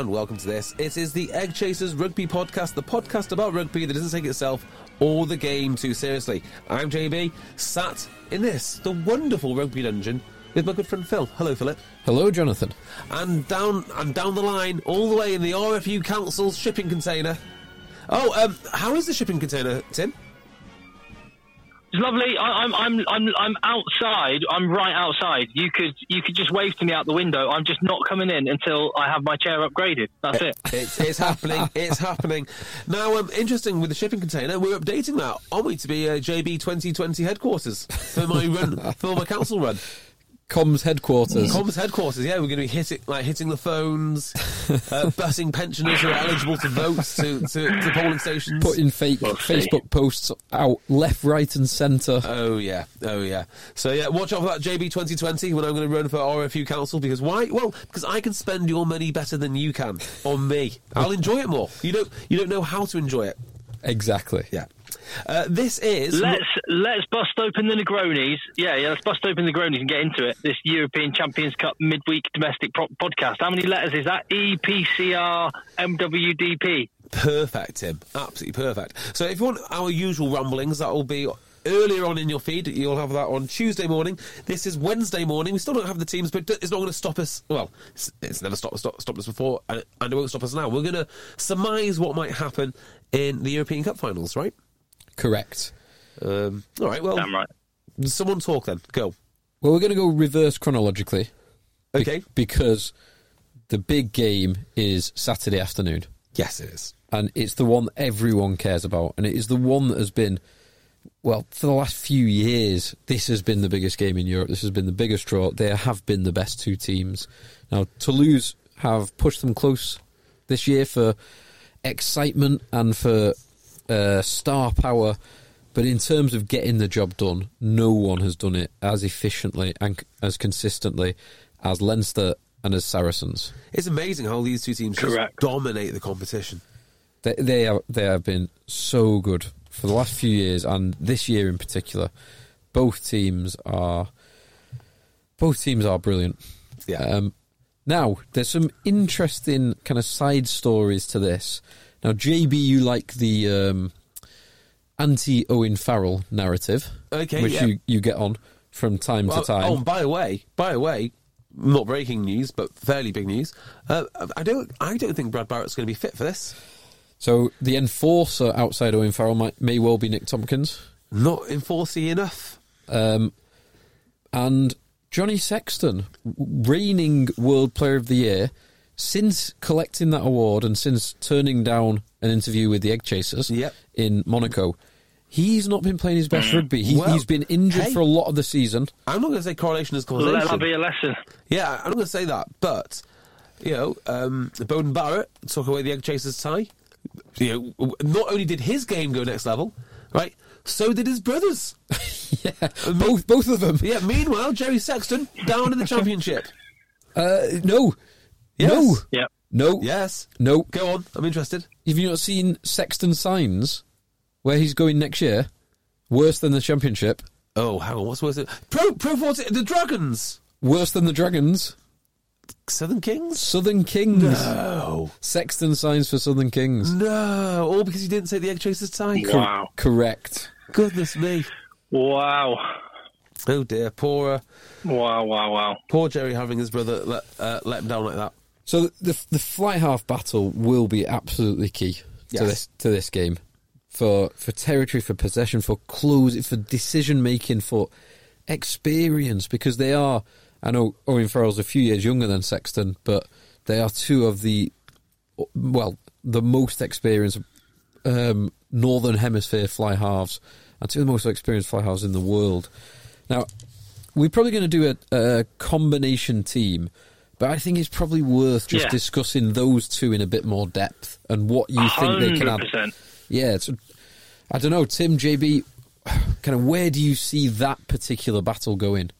and welcome to this. It is the Egg Chasers Rugby Podcast, the podcast about rugby that doesn't take itself or the game too seriously. I'm JB, sat in this, the wonderful rugby dungeon, with my good friend Phil. Hello, Philip. Hello, Jonathan. And down and down the line, all the way in the RFU Council's shipping container. Oh, um, how is the shipping container, Tim? It's lovely. I, I'm I'm I'm I'm outside. I'm right outside. You could you could just wave to me out the window. I'm just not coming in until I have my chair upgraded. That's it. It's, it's happening. It's happening. Now, um, interesting with the shipping container, we're updating that, aren't we, to be a JB 2020 headquarters for my run, for my council run. Comms headquarters. Comms headquarters, yeah, we're going to be hitting like hitting the phones, uh, busing pensioners who are eligible to vote to, to, to polling stations. Putting fake Facebook posts out left, right, and centre. Oh yeah, oh yeah. So yeah, watch out for that JB 2020 when I'm going to run for RFU council because why? Well, because I can spend your money better than you can on me. I'll enjoy it more. You don't you don't know how to enjoy it. Exactly. Yeah. Uh, this is Let's let's bust open the Negronis. Yeah, yeah. Let's bust open the Negronis and get into it. This European Champions Cup midweek domestic pro- podcast. How many letters is that? E P C R M W D P. Perfect, Tim. Absolutely perfect. So if you want our usual rumblings, that will be earlier on in your feed. You'll have that on Tuesday morning. This is Wednesday morning. We still don't have the teams, but it's not going to stop us. Well, it's, it's never stopped, stop, stopped us before, and, and it won't stop us now. We're going to surmise what might happen in the European Cup finals, right? Correct. Um, all right, well, Damn right. someone talk then. Go. Well, we're going to go reverse chronologically. be- Okay. because the big game is Saturday afternoon. Yes, it is. and it's the one everyone cares about, and it is the one that has been, well, for the last few years, this has been the biggest game in Europe. This has been the biggest draw. They have been the best two teams. Now, Toulouse have pushed them close this year for excitement and for uh, star power, but in terms of getting the job done, no one has done it as efficiently and as consistently as Leinster and as Saracens. It's amazing how these two teams Correct. just dominate the competition. They they are they have been so good for the last few years and this year in particular. Both teams are both teams are brilliant. Yeah. Um, now there's some interesting kind of side stories to this. Now JB, you like the um, anti Owen Farrell narrative, Okay, which yeah. you you get on from time Well, to time. Oh, and by the way, by the way, not breaking news, but fairly big news. Uh, I don't, I don't think Brad Barritt's going to be fit for this. So the enforcer outside Owen Farrell might, may well be Nick Tompkins. Not enforcing enough. Um, and Johnny Sexton, reigning World Player of the Year, since collecting that award and since turning down an interview with the Egg Chasers Yep. in Monaco, he's not been playing his best rugby. He, Well, he's been injured hey. for a lot of the season. I'm not going to say correlation is causation. Let that be a lesson. Yeah, I'm not going to say that, but you know, um, Beauden Barrett took away the Egg Chasers tie. You know, not only did his game go next level, right? So did his brothers. yeah, both both of them. Yeah. Meanwhile, Jerry Sexton down in the championship. Uh, no, Yes. no, Yeah. no, Yes. no. Go on. I'm interested. Have you not seen Sexton signs where he's going next year? Worse than the championship. Oh, hang on. What's worse? Pro Pro 40, the Dragons. Worse than the Dragons. Southern Kings? Southern Kings. No. Sexton signs for Southern Kings. No. All because you didn't say the Egg Chasers tie? Wow. Correct. Goodness me. Wow. Oh dear. Poor, uh, Wow, wow, wow. poor Jerry having his brother let, uh, let him down like that. So the the fly half battle will be absolutely key Yes. to this to this game for for territory, for possession, for clues, for decision making, for experience because they are. I know Owen Farrell's a few years younger than Sexton, but they are two of the well the most experienced um, northern hemisphere fly halves and two of the most experienced fly halves in the world. Now we're probably going to do a, a combination team, but I think it's probably worth just Yeah. discussing those two in a bit more depth and what you think they can add. 100%. Yeah, it's, I don't know, Tim, JB, kind of where do you see that particular battle going?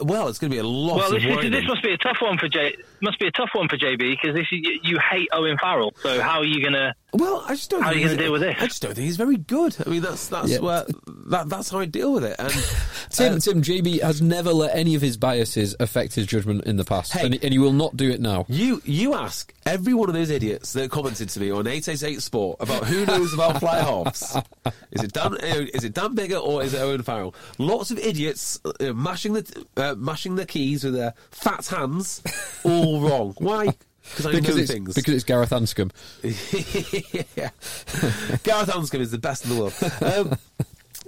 Well, it's going to be a lot Well, of this, this, this must be a tough one for J. Must be a tough one for JB because this is, you, you hate Owen Farrell. So how are you gonna? Well, I just don't. How are you gonna deal with this? I just don't think he's very good. I mean, that's that's Yeah. where that, that's how I deal with it. And Tim, uh, Tim, JB has never let any of his biases affect his judgment in the past, Hey. and, he- and he will not do it now. you you ask every one of those idiots that commented to me on eight eight eight Sport about who knows about fly halves. Is it Dan? uh, Is it Dan Biggar or is it Owen Farrell? Lots of idiots uh, mashing the uh, mashing the keys with their fat hands. All wrong. Why? Because I Because know it's, things. because it's Gareth Anscombe. yeah. Gareth Anscombe is the best in the world. Um,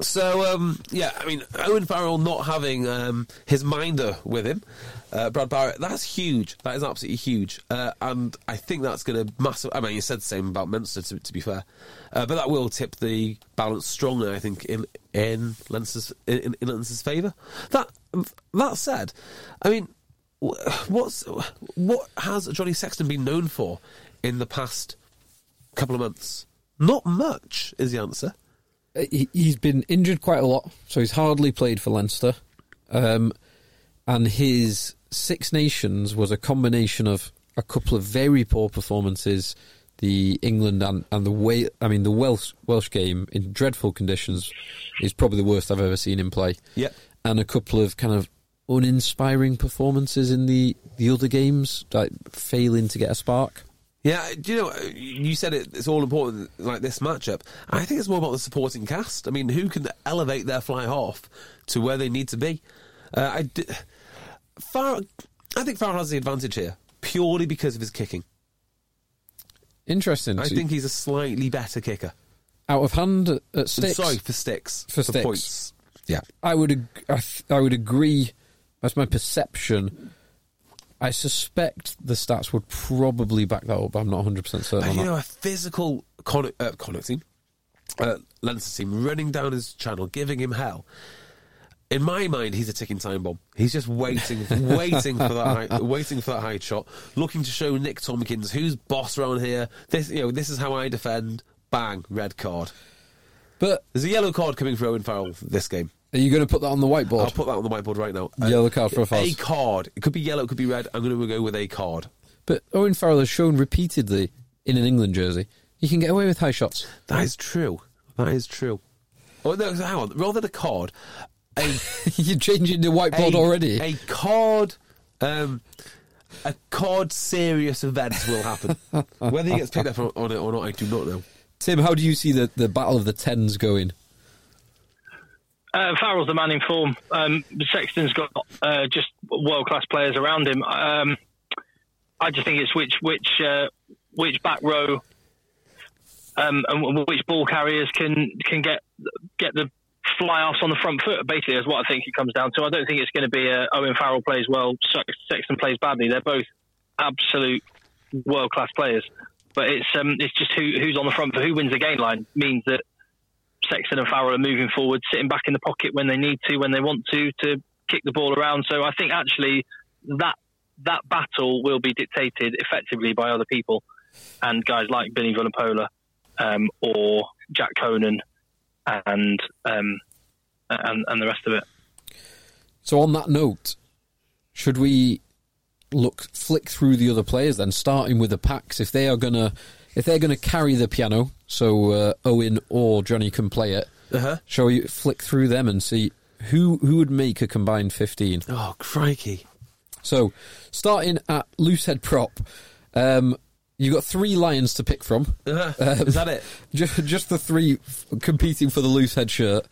so, um, yeah, I mean, Owen Farrell not having um, his minder with him, uh, Brad Barritt, that's huge. That is absolutely huge. Uh, and I think that's going to massive. I mean, you said the same about Munster, to, to be fair. Uh, but that will tip the balance strongly, I think, in in Leinster's, in, in favour. That, that said, I mean, what's what has Johnny Sexton been known for in the past couple of months? Not much is the answer. Uh, he, he's been injured quite a lot, so he's hardly played for Leinster. Um, and his Six Nations was a combination of a couple of very poor performances. The England and, and the way I mean the Welsh Welsh game in dreadful conditions is probably the worst I've ever seen him play. Yep. and a couple of kind of uninspiring performances in the the other games, like failing to get a spark. Yeah, do you know? You said it, it's all important, like this matchup. I think it's more about the supporting cast. I mean, who can elevate their fly half to where they need to be? Uh, I, d- Farrell, I think Farrell has the advantage here purely because of his kicking. Interesting. I So think he's a slightly better kicker. out of hand at- sticks. Sorry for sticks For sticks. points. Yeah, I would ag- I, th- I would agree. That's my perception. I suspect the stats would probably back that up. I'm not 100 percent certain. But you that. know, a physical Connacht, uh, team, uh, Leinster team, running down his channel, giving him hell. In my mind, he's a ticking time bomb. He's just waiting, waiting for that, high, waiting for that high shot, looking to show Nick Tompkins who's boss around here. This, you know, this is how I defend. Bang, red card. But There's a yellow card coming for Owen Farrell this game. Are you going to put that on the whiteboard? I'll put that on the whiteboard right now. Uh, Yellow card for a foul. A card. It could be yellow, it could be red. I'm going to go with a card. But Owen Farrell has shown repeatedly in an England jersey he can get away with high shots. That is true. That is true. Oh no, hang on. Rather than a card, a You're changing the whiteboard a, already. A card, um, a card serious events will happen. Whether he gets picked up on on it or not, I do not know. Tim, how do you see the, the battle of the tens going? Uh, Farrell's the man in form. Um, Sexton's got uh, just world class players around him. Um, I just think it's which which uh, which back row um, and which ball carriers can can get get the fly offs on the front foot. Basically, is what I think it comes down to. I don't think it's going to be a Owen Farrell plays well, Sexton plays badly. They're both absolute world class players. But it's um, it's just who who's on the front foot, who wins the game line means that Sexton and Farrell are moving forward, sitting back in the pocket when they need to, when they want to, to kick the ball around. So I think actually that that battle will be dictated effectively by other people and guys like Billy Vunipola um, or Jack Conan and um, and and the rest of it. So on that note, should we look flick through the other players then, starting with the packs? If they are gonna if they're gonna carry the piano, so uh, Owen or Johnny can play it. Uh-huh. Shall we flick through them and see who who would make a combined fifteen? Oh crikey! So, starting at loosehead prop, um, you got three lions to pick from. Uh, is that it? Just, just the three f- competing for the loosehead shirt.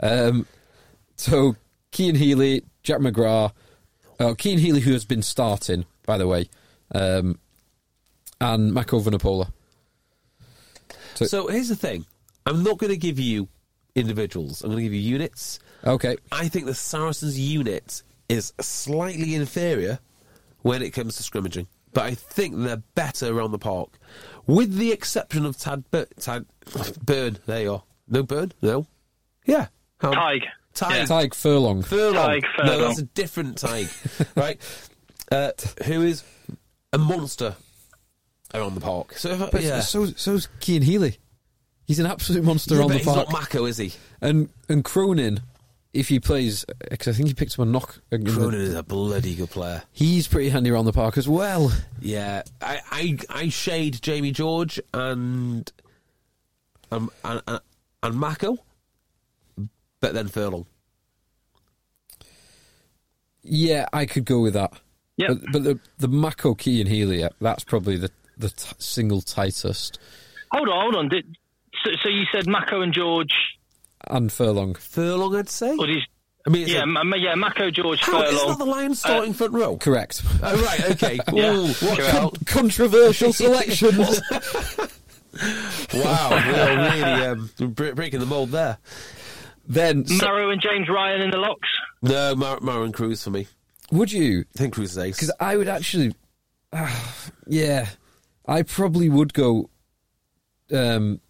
Um, so, Cian Healy, Jack McGrath, uh, Cian Healy, who has been starting, by the way, um, and Mako Vunipola. So- So here's the thing. I'm not going to give you individuals. I'm going to give you units. Okay. I think the Saracens unit is slightly inferior when it comes to scrimmaging, but I think they're better around the park, with the exception of Tad, Bur- Tad Burn. There you are. No Burn. No. Yeah. How- Tig. Tig. Tadhg Furlong. Furlong. Tig No, that's a different Tig, right? Uh, who is a monster around the park. So if I, But yeah. so, so's Cian Healy. He's an absolute monster Yeah, on the he's park. not Mako, is he? and and Cronin, if he plays, because I think he picked up a knock. in Cronin is a bloody good player. He's pretty handy around the park as well. Yeah, I, I, I shade Jamie George and um, and, and, and Mako, but then Furlong. Yeah, I could go with that. Yeah, But, but the the Mako Key and Healy, that's probably the the t- single tightest. Hold on, hold on. Did, so, so you said Mako and George, And Furlong. Furlong, I'd say. or did I mean, it's yeah, a- M- yeah, Mako, George, how is Furlong. not the Lions starting front row? Correct. Oh right, okay. Yeah. Ooh, what con- Controversial selections. wow, we are really um, breaking the mould there. then, so- Maro and James Ryan in the locks. No, Mar- Maron Kruis for me. would you? I think Kruis is ace. Because I would actually, ah, yeah, I probably would go. Um,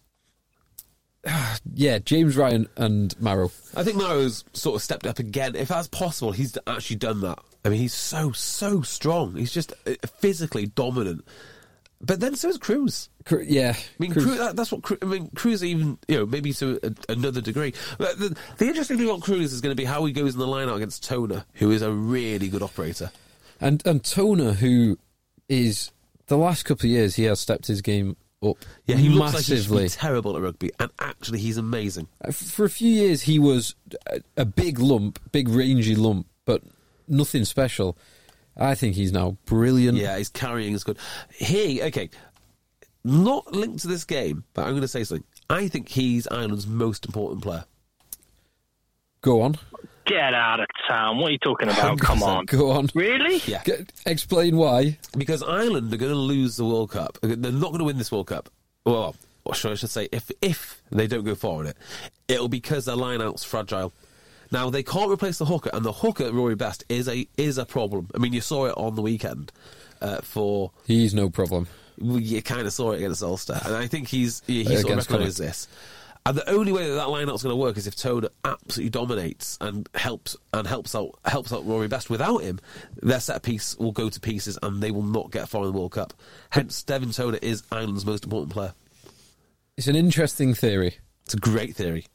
ah, yeah, James Ryan and Maro. I think Maro's sort of stepped up again. If that's possible, he's actually done that. I mean, he's so so strong. He's just uh, physically dominant. But then so is Kruis. Cr- Yeah, I mean, Kruis- Kruis, that, that's what Cru- I mean. Kruis even you know maybe to a, another degree. But the, the interesting thing about Kruis is going to be how he goes in the lineup against Toner, who is a really good operator. and and Toner, who is the last couple of years, he has stepped his game up Yeah, he looks like massively. terrible at rugby, and actually he's amazing. Uh, For a few years, he was a, a big lump, big rangy lump, but nothing special. I think he's now brilliant. Yeah, his carrying is good. He okay, not linked to this game, but I'm going to say something. I think he's Ireland's most important player. Go on, Get out of town. What are you talking about? Come on. go on. Really? Yeah. G- explain why. because Ireland are going to lose the World Cup. They're not going to win this World Cup. Well, or should I should say, if if they don't go far in it, it'll be because their line-out's fragile. Now they can't replace the hooker, and the hooker Rory Best is a is a problem. I mean, you saw it on the weekend uh, for He's no problem. you kind of saw it against Ulster, and I think he's he, he sort of recognises this. And the only way that that lineout's going to work is if Toad absolutely dominates and helps and helps out helps out Rory Best. Without him, their set piece will go to pieces, and they will not get far in the World Cup. Hence, Devin Toner is Ireland's most important player. It's an interesting theory. It's a great theory.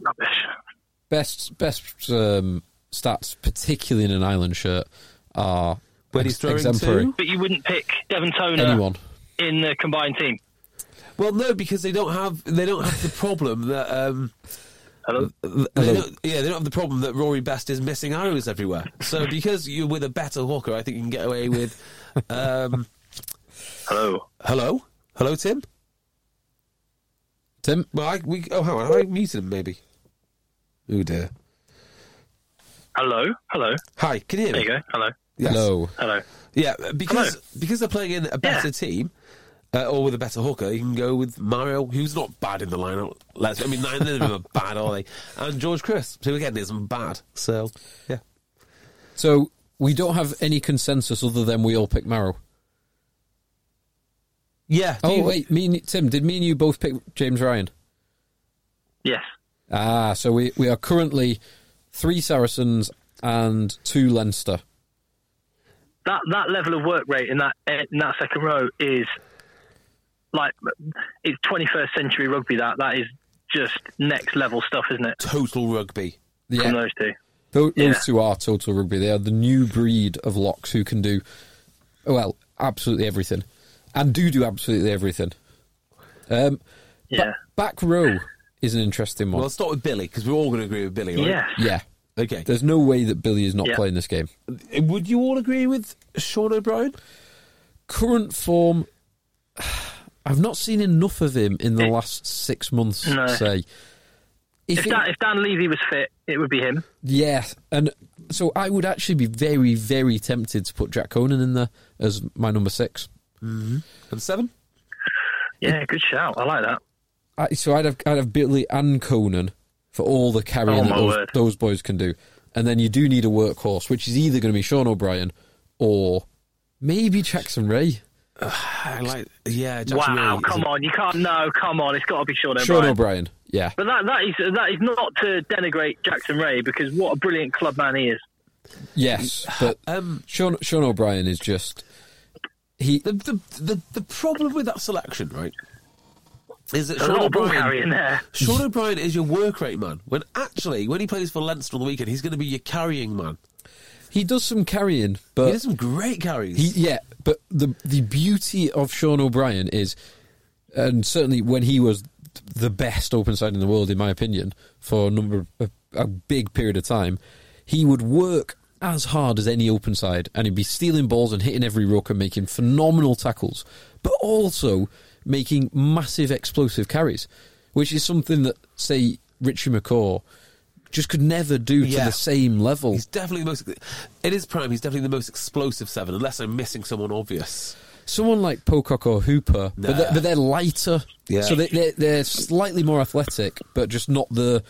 Rubbish. Best best um, stats, particularly in an Ireland shirt, are When he's throwing exemplary. to? But you wouldn't pick Devin Toner Anyone? in the combined team. Well, no, because they don't have they don't have the problem that um, Hello? th- they don't, yeah they don't have the problem that Rory Best is missing arrows everywhere. So because you're with a better hooker, I think you can get away with. Um, Hello. hello, hello, Tim. Tim, Well, I we oh hang on, I muted him maybe. Oh dear. Hello. Hello. Hi, can you hear me? There you go. Hello. Yes. hello. Hello. Yeah, because Hello. because they're playing in a better Yeah. team. Uh, or with a better hooker, you can go with Maro, who's not bad in the lineup. Let's, I mean, neither of them are bad, are they? And George Kruis, who again isn't bad. So, yeah. So we don't have any consensus other than we all pick Maro. Yeah. Oh you- wait, me and, Tim, did me and you both pick James Ryan? Yes. Ah, so we we are currently three Saracens and two Leinster. That that level of work rate in that in that second row is like it's 21st century rugby. That that is just next level stuff, isn't it? Total rugby. Yeah, From those two. Tho- those Yeah. two are total rugby. They are the new breed of locks who can do, well, absolutely everything, and do do absolutely everything. Um, ba- Yeah. back row is an interesting one. Well, let's start with Billy, because we're all going to agree with Billy, right? Yes. yeah. Okay. There's no way that Billy is not Yeah. playing this game. Would you all agree with Sean O'Brien? Current form, I've not seen enough of him in the last six months. No. Say, If, it- Dan, if Dan Leavy was fit, it would be him. Yeah, and so I would actually be very, very tempted to put Jack Conan in there as my number six. Mm-hmm. And seven? Yeah, good shout. I like that. I, so I'd have I'd have Billy and Conan for all the carrying Oh, that those, those boys can do, and then you do need a workhorse, which is either going to be Sean O'Brien or maybe Jackson Wray. I like, yeah, Jackson wow, Ray come a- on, you can't. No, come on, it's got to be Sean O'Brien. Sean O'Brien, yeah, But that that is that is not to denigrate Jackson Wray because what a brilliant club man he is. yes, but Um, Sean Sean O'Brien is just he. the, the, the, the problem with that selection, right, is that Sean lot of ball O'Brien, carrying there. Sean O'Brien is your work rate man. When actually, when he plays for Leinster on the weekend, he's going to be your carrying man. He does some carrying, but he does some great carries. He, yeah, but the the beauty of Sean O'Brien is, and certainly when he was the best open side in the world, in my opinion, for a number of, a, a big period of time, he would work as hard as any open side, and he'd be stealing balls and hitting every ruck and making phenomenal tackles, but also making massive explosive carries, which is something that say Richie McCaw just could never do to the same level. He's definitely the most. It is prime. He's definitely the most explosive seven, unless I'm missing someone obvious. someone like Pocock or Hooper, but, they're, but they're lighter, Yeah. so they, they're, they're slightly more athletic, but just not the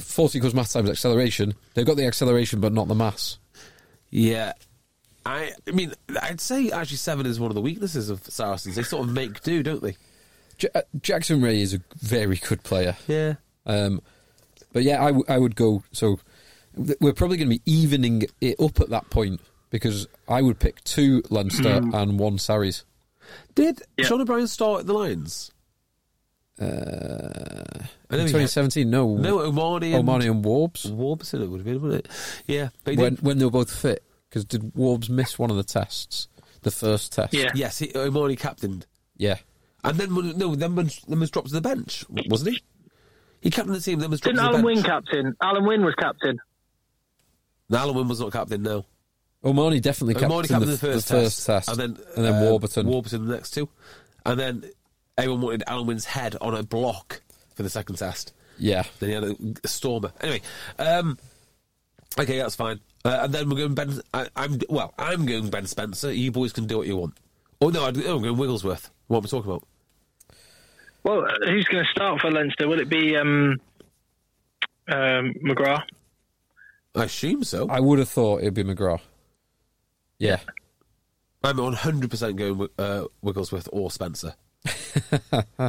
forty equals mass times acceleration. They've got the acceleration, but not the mass. Yeah. I, I mean, I'd say actually seven is one of the weaknesses of Saracens. They sort of make do, don't they? J- uh, Jackson Wray is a very good player, Yeah. um, but yeah, I, w- I would go. So th- we're probably going to be evening it up at that point because I would pick two Leinster and one Saris. Did Yeah. Sean O'Brien start at the Lions? Uh, I in know he had- 2017, no, No, O'Mahony and O'Mahony and Warbs. Warbson it would have been, wouldn't it? Yeah. But when did- when they were both fit. Because did Warbs miss one of the tests, the first test? Yeah. Yes, he, O'Mahony captained. yeah. And then, no, then was, then was dropped to the bench, wasn't he? He captained the team, then was Didn't Alan bench. Wynne captain? Alun Wyn was captain. No, Alun Wyn was not captain, no. O'Mahony definitely captained, O'Mahony captained the, the first, the first test, and then and then uh, Warburton. Warburton the next two, and then everyone wanted Alun Wyn's head on a block for the second test. yeah, Then he had a, a stormer. Anyway, um, okay, that's fine. Uh, and then we're going Ben. I, I'm well. I'm going Ben Spencer. You boys can do what you want. Oh no, I'd, oh, I'm going Wigglesworth. What am I talking about? Well, who's going to start for Leinster? Will it be um, um, McGrath? I assume so. I would have thought it'd be McGrath. Yeah, I'm 100 percent going with, uh, Wigglesworth or Spencer.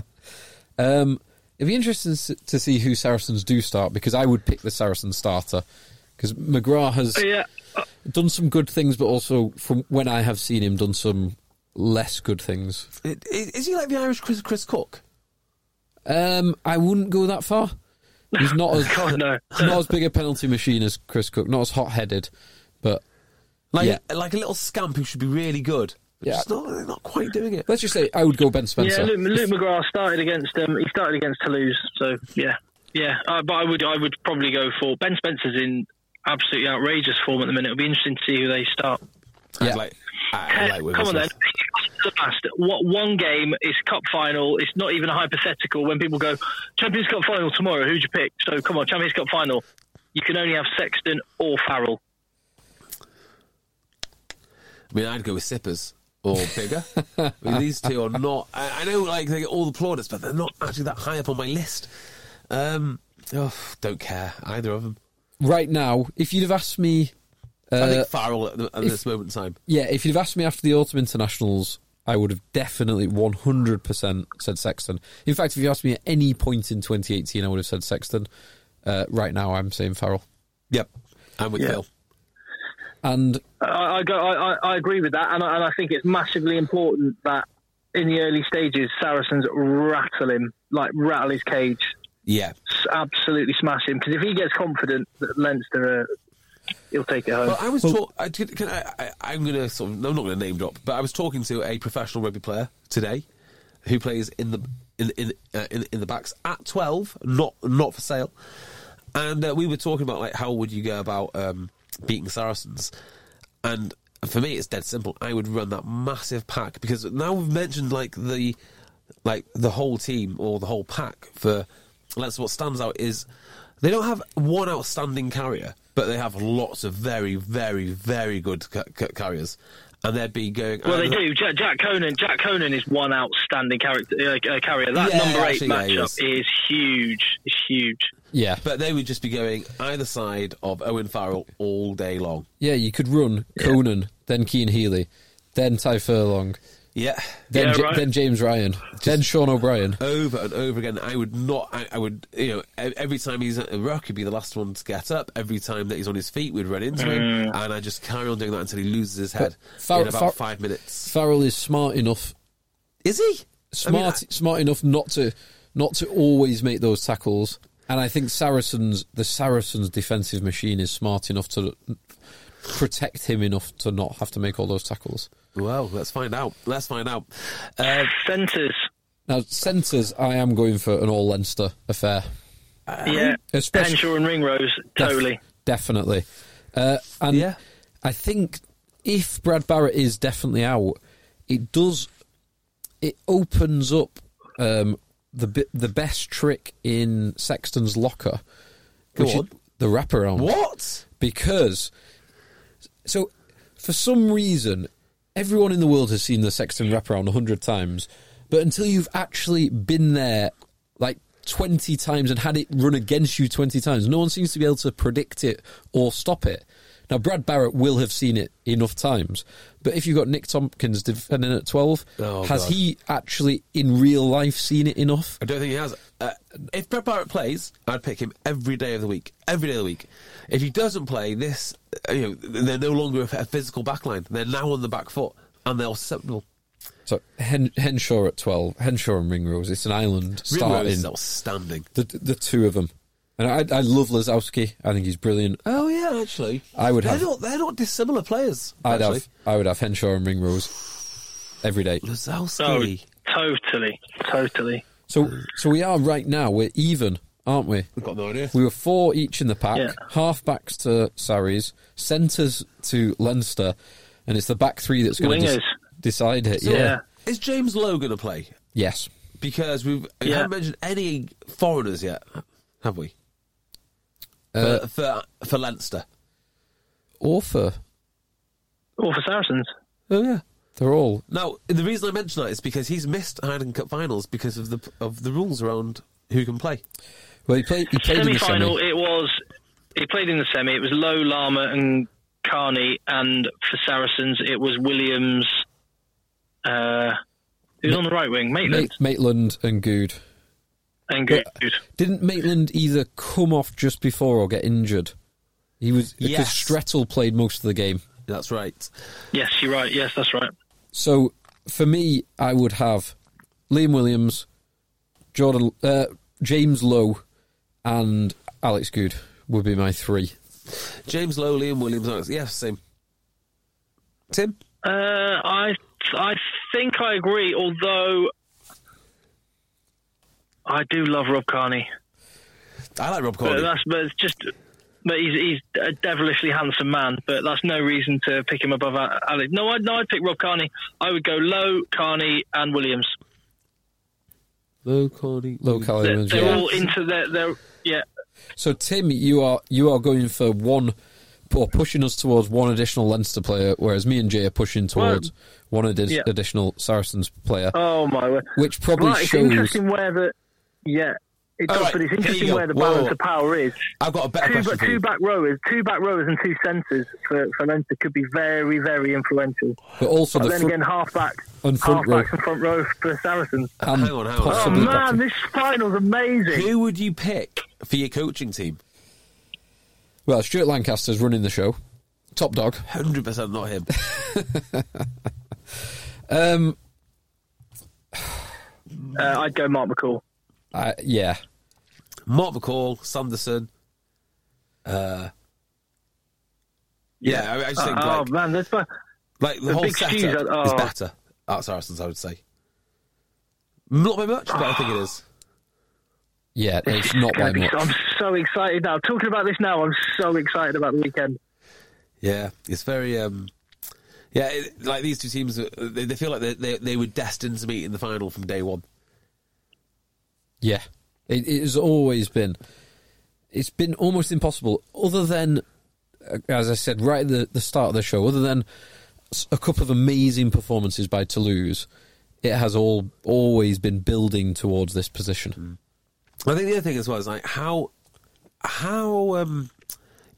um, it'd be interesting to see who Saracens do start because I would pick the Saracen starter because McGrath has Yeah. done some good things, but also from when I have seen him, done some less good things. I- i- Is he like the Irish Chris, Chris Cook? Um, I wouldn't go that far. He's not as God, no. not as big a penalty machine as Chris Cook, not as hot headed, but Like Yeah. like a little scamp who should be really good. Yeah. just not, they're not quite doing it. let's just say I would go Ben Spencer. Yeah, Luke, Luke McGrath started against um, he started against Toulouse, so yeah, yeah. Uh, but I would I would probably go for Ben Spencer's in absolutely outrageous form at the minute. It'll be interesting to see who they start. Yeah. like, I, I like Come on then, the past. What one game is cup final? It's not even a hypothetical. When people go Champions Cup final tomorrow, who'd you pick? So come on, Champions Cup final. You can only have Sexton or Farrell. I mean, I'd go with Sippers or Biggar. I mean, these two are not. I, I know, like they get all the plaudits, but they're not actually that high up on my list. Um, oh, don't care either of them. Right now, if you'd have asked me, I uh, think Farrell at, the, at if- this moment in time. yeah, if you'd have asked me after the autumn internationals, I would have definitely one hundred percent said Sexton. In fact, if you asked me at any point in 2018, I would have said Sexton. Uh, right now, I'm saying Farrell, Yep, I'm with Yeah. Phil. and I, I go. I, I- I agree with that, and I, and I think it's massively important that in the early stages, Saracens rattle him, like rattle his cage, Yeah, absolutely smash him. Because if he gets confident that Leinster, uh, he'll take it home. Well, I was talk- I, did- can I, I, I'm going to sort of. I'm not going to name drop, but I was talking to a professional rugby player today who plays in the in in uh, in, in the backs at 12, not not for sale, And uh, we were talking about like how would you go about um, beating Saracens, and for me it's dead simple. I would run that massive pack because now we've mentioned like the like the whole team or the whole pack for. That's what stands out is they don't have one outstanding carrier, but they have lots of very, very, very good ca- ca- carriers, and they'd be going. Well, they and- do. Jack, Jack Conan. Jack Conan is one outstanding character uh, uh, carrier. That Yeah, number eight actually, yeah, matchup is. is huge. It's huge. Yeah, But they would just be going either side of Owen Farrell all day long. yeah. You could run Conan, then Cian Healy, then Tadhg Furlong, Yeah. then Yeah, right. then James Ryan, then Sean O'Brien. Over and over again. I would not, I, I would, you know, e- every time he's at a ruck, he'd be the last one to get up. Every time that he's on his feet, we'd run into him. Mm. And I just carry on doing that until he loses his head Far- in about far- five minutes. Farrell is smart enough, Is he? smart, I mean, I- smart enough not to not to always make those tackles. And I think Saracens, the Saracens' defensive machine is smart enough to protect him enough to not have to make all those tackles. Well, let's find out. Let's find out. Uh, Centres. Now, centres, I am going for an all Leinster affair. yeah. especially- Henshaw and Ringrose. Def- Totally. definitely. Uh, and Yeah. I think if Brad Barritt is definitely out, it does it opens up um, the bi- the best trick in Sexton's locker, Go which is on. the wraparound. what? Because so for some reason, everyone in the world has seen the Sexton wraparound a hundred times, but until you've actually been there, like. 20 times and had it run against you 20 times. No one seems to be able to predict it or stop it. Now, Brad Barritt will have seen it enough times, but if you've got Nick Tompkins defending at 12, Oh, has God. he actually in real life seen it enough? I don't think he has. Uh, if Brad Barritt plays, I'd pick him every day of the week. Every day of the week. If he doesn't play, this, uh, you know, they're no longer a, physical backline. They're now on the back foot, and they're susceptible. So, Hen- Henshaw at 12, Henshaw and Ringrose, it's an island Ringrose starting. is outstanding. The, the two of them. And I, I love Lozowski. I think he's brilliant. Oh yeah, actually, I would they're have- Not, they're not dissimilar players. I'd actually. have I would have Henshaw and Ringrose every day. Oh, Lozowski. totally. Totally. So so we are right now. We're even, aren't we? We've got no idea. We were four each in the pack. Yeah. Half backs to Saris, centres to Leinster, and it's the back three that's going to Wingers. decide it. Yeah. Yeah. Is James Lowe going to play? Yes. Because we've we Yeah. haven't mentioned any foreigners yet, have we? Uh, for, for for Leinster. or for Or for Saracens. Oh yeah. they're all Now, the reason I mention that is because he's missed Heineken Cup finals because of the of the rules around who can play. well. He played. He played in the Semi-final. It was. He played in the semi. It was Lowe, Larmour, and Kearney, and for Saracens, it was Williams. Uh, who's on the right wing? Maitland Ma- Maitland and Goode. And Goode. Didn't Maitland either come off just before or get injured? He was because Yes. Strettle played most of the game. That's right. Yes, you're right. Yes, that's right. So for me, I would have Liam Williams, Jordan, uh, James Lowe, and Alex Goode would be my three. James Lowe, Liam Williams. Alex- Yeah, same. Tim. Uh, I I think I agree. Although I do love Rob Kearney, I like Rob but that's but it's just. But he's, he's a devilishly handsome man, but that's no reason to pick him above A- Alex. No, I'd, no, I'd pick Rob Kearney. I would go Lowe, Kearney, and Williams. Low Corley. Low They're, Williams, they're yeah. all into their, their yeah. So Tim, you are you are going for one or pushing us towards one additional Leinster player, whereas me and Jay are pushing towards one addi- Yeah. additional Saracens player, Oh my word! which probably right, it's shows. interesting where the yeah. It does, right, but it's interesting where the balance whoa. of power is. I've got a better two, question ba- for two you. back rowers, two back rowers, and two centres for, for Leinster could be very, very influential. But also But the then front, again, half back, and half front row. backs and front row for Saracens. and Hang on, hang on. Oh man, to- this final's amazing. Who would you pick for your coaching team? Well, Stuart Lancaster's running the show. Top dog. Hundred percent not him. Um, Uh, I'd go Mark McCall. I, yeah. Mark McCall, Sanderson. Uh, yeah, I, I just think oh like, man, there's bu- like the, the whole big setup stews is are- oh. better at Saracens. I would say not by much, but I think it is. Yeah, it's not by much. I'm so excited now. Talking about this now, I'm so excited about the weekend. Yeah, it's very. Um, yeah, it, like these two teams, uh, they, they feel like they, they they were destined to meet in the final from day one. Yeah, it, it has always been. It's been almost impossible, other than, uh, as I said right at the, the start of the show, other than a couple of amazing performances by Toulouse, it has all always been building towards this position. I think the other thing as well is like how how um,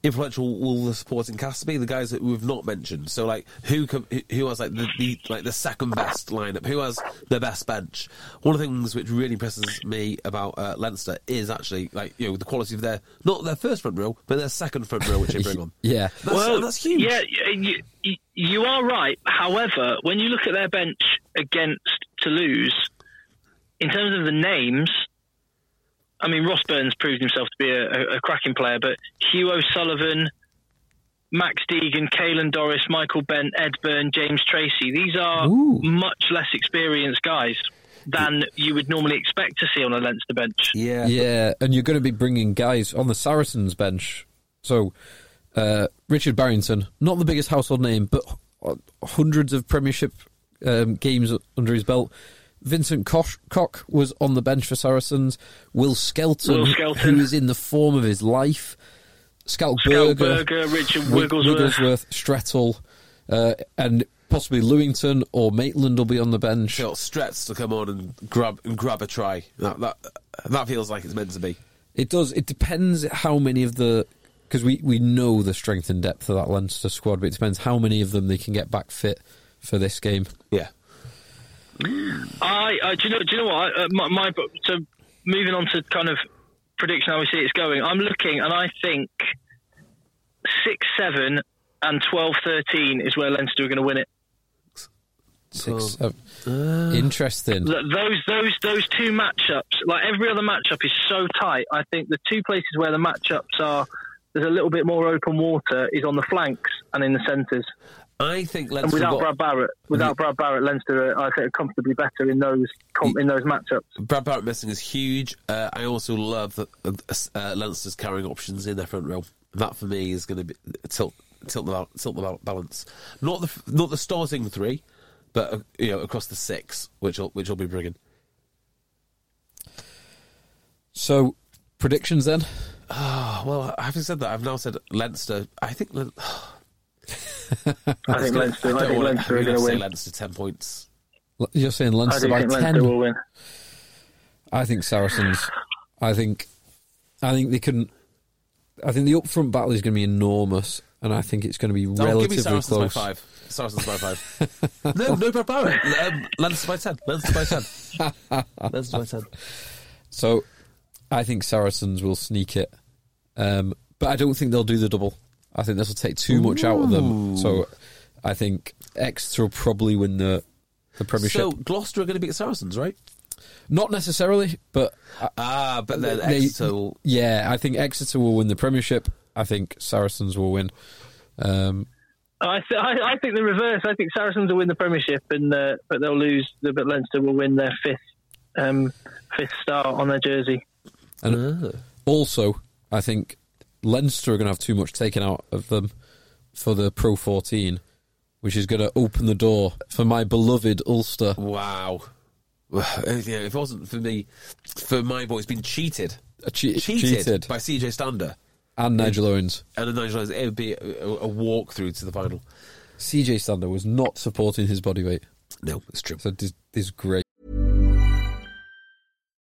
influential will the supporting cast be? The guys that we've not mentioned. So like who com- who- who has like the, the like the second best lineup? Who has the best bench? One of the things which really impresses me about uh, Leinster is actually like you know the quality of their not their first front row, but their second front row which they bring on. Yeah, That's, that's huge. Yeah, you, you, you are right. However, when you look at their bench against Toulouse, in terms of the names, I mean, Ross Byrne proved himself to be a, a, a cracking player, but Hugh O'Sullivan, Max Deegan, Caelan Doris, Michael Bent, Ed Byrne, James Tracy, these are Ooh. much less experienced guys than you would normally expect to see on a Leinster bench. yeah, yeah, and you're going to be bringing guys on the Saracens bench. So uh, Richard Barrington, not the biggest household name, but hundreds of Premiership um, games under his belt. Vincent Koch, Koch was on the bench for Saracens. Will Skelton, Will Skelton. who is in the form of his life. Scout Schalk Burger, Burger, Richard Wigglesworth. Wigglesworth, Strettle, uh, and possibly Lewington or Maitland will be on the bench. Got Stretz to come on and grab and grab a try. That that that feels like it's meant to be. It does. It depends how many of the because we, we know the strength and depth of that Leinster squad, but it depends how many of them they can get back fit for this game. Yeah. I, I do you know, do you know what? I, uh, my, my so moving on to kind of prediction how we see it's going. I'm looking, and I think six, seven, and 12-13 is where Leinster are going to win it. Six, seven. Interesting. Th- Those, those, those two matchups, like every other matchup, is so tight. I think the two places where the matchups are there's a little bit more open water is on the flanks and in the centres. I think And without got, Brad Barritt, without Brad Barritt, Leinster, are, I think, are comfortably better in those com- in those matchups. Brad Barritt missing is huge. Uh, I also love that uh, uh, Leinster's carrying options in their front row. That for me is going to be tilt tilt the tilt the balance. Not the not the starting three, but uh, you know across the six, which will which will be brilliant. So, predictions then? Oh, well, having said that, I've now said Leinster. I think Len- I think Leinster, I don't think wanna- Leinster are gonna going to say win. Leinster ten points. You're saying I Leinster by 10? Will win. I think Saracens. I think, I think they can. I think the upfront battle is going to be enormous, and I think it's going to be Oh, give me relatively Saracens close. by five. Saracens by five. no, no Brad Barritt. Um, Leinster by ten. Leinster by ten. Leinster by ten. So, I think Saracens will sneak it, um, but I don't think they'll do the double. I think this will take too much out of them. So, I think Exeter will probably win the the Premiership. So Gloucester are going to beat the Saracens, right? Not necessarily, but uh, Ah, but then they- Exeter will. yeah, I think Exeter will win the Premiership. I think Saracens will win. Um, I, th- I, I think the reverse. I think Saracens will win the Premiership, and uh, but they'll lose. But Leinster will win their fifth um, fifth star on their jersey. and also, I think Leinster are going to have too much taken out of them for the Pro 14, which is going to open the door for my beloved Ulster. Wow. Yeah, if it wasn't for me, for my boys being cheated, Uh, che- cheated, cheated. by CJ Stander and Nigel Owens. and Nigel Owens, it would be a, a, walk through to the final. CJ Stander was not supporting his body weight, No, it's true. so this, this is great.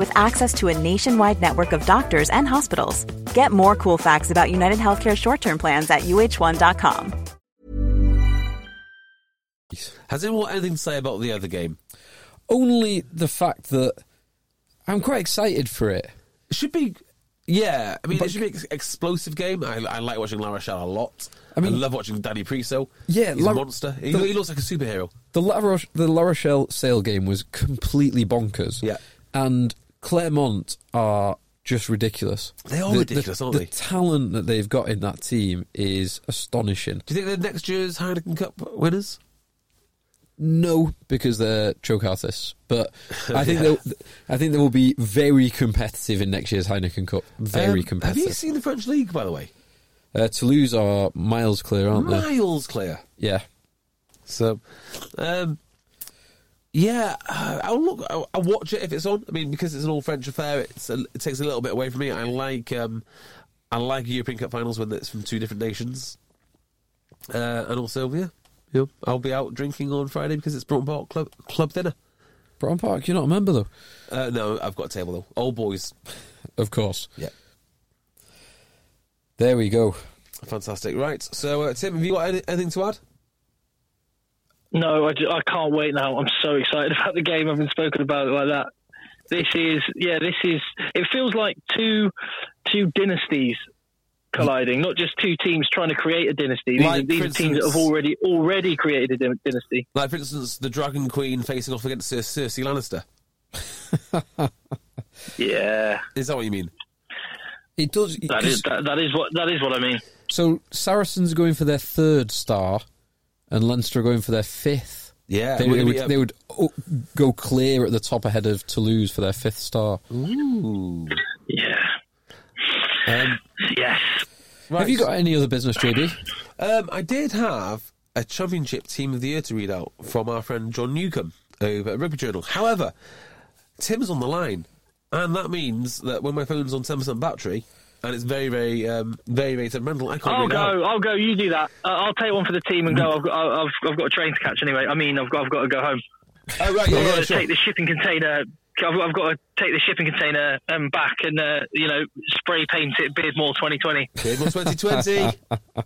with access to a nationwide network of doctors and hospitals. Get more cool facts about United Healthcare short term plans at uh1.com. Has anyone anything to say about the other game? Only the fact that I'm quite excited for it. It should be. Yeah, I mean, But- it should be an explosive game. I, I like watching La Rochelle a lot. I I mean- love watching Dany Priso. Yeah, he's La- a monster. He, the- he looks like a superhero. The La, Roche, the La Rochelle sale game was completely bonkers. Yeah. And Clermont are just ridiculous. They are The- ridiculous, the, aren't they? the talent that they've got in that team is astonishing. Do you think they're next year's Heineken Cup winners? No, because they're choke artists, but I think they'll, I think they will be very competitive in next year's Heineken Cup. Very Um, Have you seen the French league, by the way? Uh, Toulouse are miles clear, aren't they? Miles clear. Yeah. So, um, yeah, uh, I'll look. I'll, I'll watch it if it's on. I mean, because it's an all French affair, it's a, it takes a little bit away from me. I like, um, I like European Cup finals when it's from two different nations, uh, and also, yeah, you know, I'll be out drinking on Friday because it's Broughton Park Club Club dinner. Broughton Park, you're not a member though. Uh, no, I've got a table though. Old boys. Of course. Yeah. There we go. Fantastic. Right. So, uh, Tim, have you got any, anything to add? No, I, ju- I can't wait now. I'm so excited about the game. I've been spoken about it like that. This is, yeah, this is. It feels like two two dynasties colliding, not just two teams trying to create a dynasty. These, Like, are, these for are teams that have already already created a dynasty. Like, for instance, the Dragon Queen facing off against Cer- Cersei Lannister. Yeah, Is that what you mean? It does. that is that, that is what that is what I mean. So Saracens are going for their third star, and Leinster are going for their fifth. Yeah, They, they would, be, uh, they would go clear at the top ahead of Toulouse for their fifth star. Ooh. Yeah. Um, Yes. right. Have you got any other business, JB? Um, I did have a championship team of the year to read out from our friend John Newcomb over at Rugby Journal. However, Tim's on the line, and that means that when my phone's on ten percent battery and it's very, very, um, very, very temperamental, I can't I'll read it out. go. I'll go. You do that. Uh, I'll take one for the team and go. I've got. I've, I've got a train to catch anyway. I mean, I've got. I've got to go home. Oh right, yeah, I've got yeah, to sure. take the shipping container. I've, I've got to take the shipping container um, back and uh, you know spray paint it Beardmore 2020. Beardmore 2020.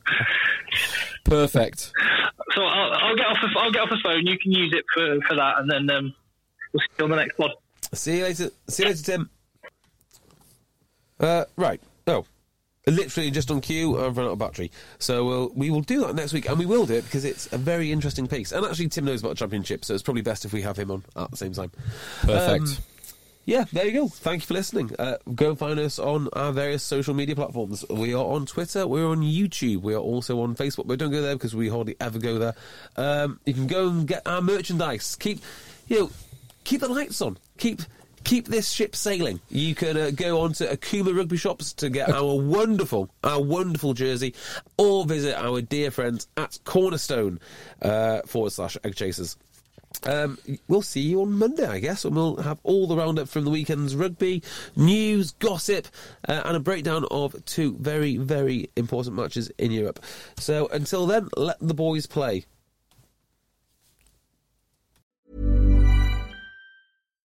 Perfect. So I'll, I'll get off. The, I'll get off the phone. You can use it for, for that, and then um, we'll see you on the next pod. See you later. See you later, Tim. Uh, right. Literally just on cue. I've run out of battery, so we'll, we will do that next week, and we will do it because it's a very interesting piece. And actually, Tim knows about the championship, so it's probably best if we have him on at the same time. Perfect. Um, yeah, there you go. Thank you for listening. Uh, go and find us on our various social media platforms. We are on Twitter. We're on YouTube. We are also on Facebook, but don't go there because we hardly ever go there. Um, you can go and get our merchandise. Keep, you know, keep the lights on. Keep. Keep this ship sailing. You can uh, go on to Akuma Rugby Shops to get our wonderful, our wonderful jersey, or visit our dear friends at Cornerstone uh, forward slash Egg Chasers. Um, we'll see you on Monday, I guess, and we'll have all the roundup from the weekend's rugby, news, gossip, uh, and a breakdown of two very, very important matches in Europe. So until then, let the boys play.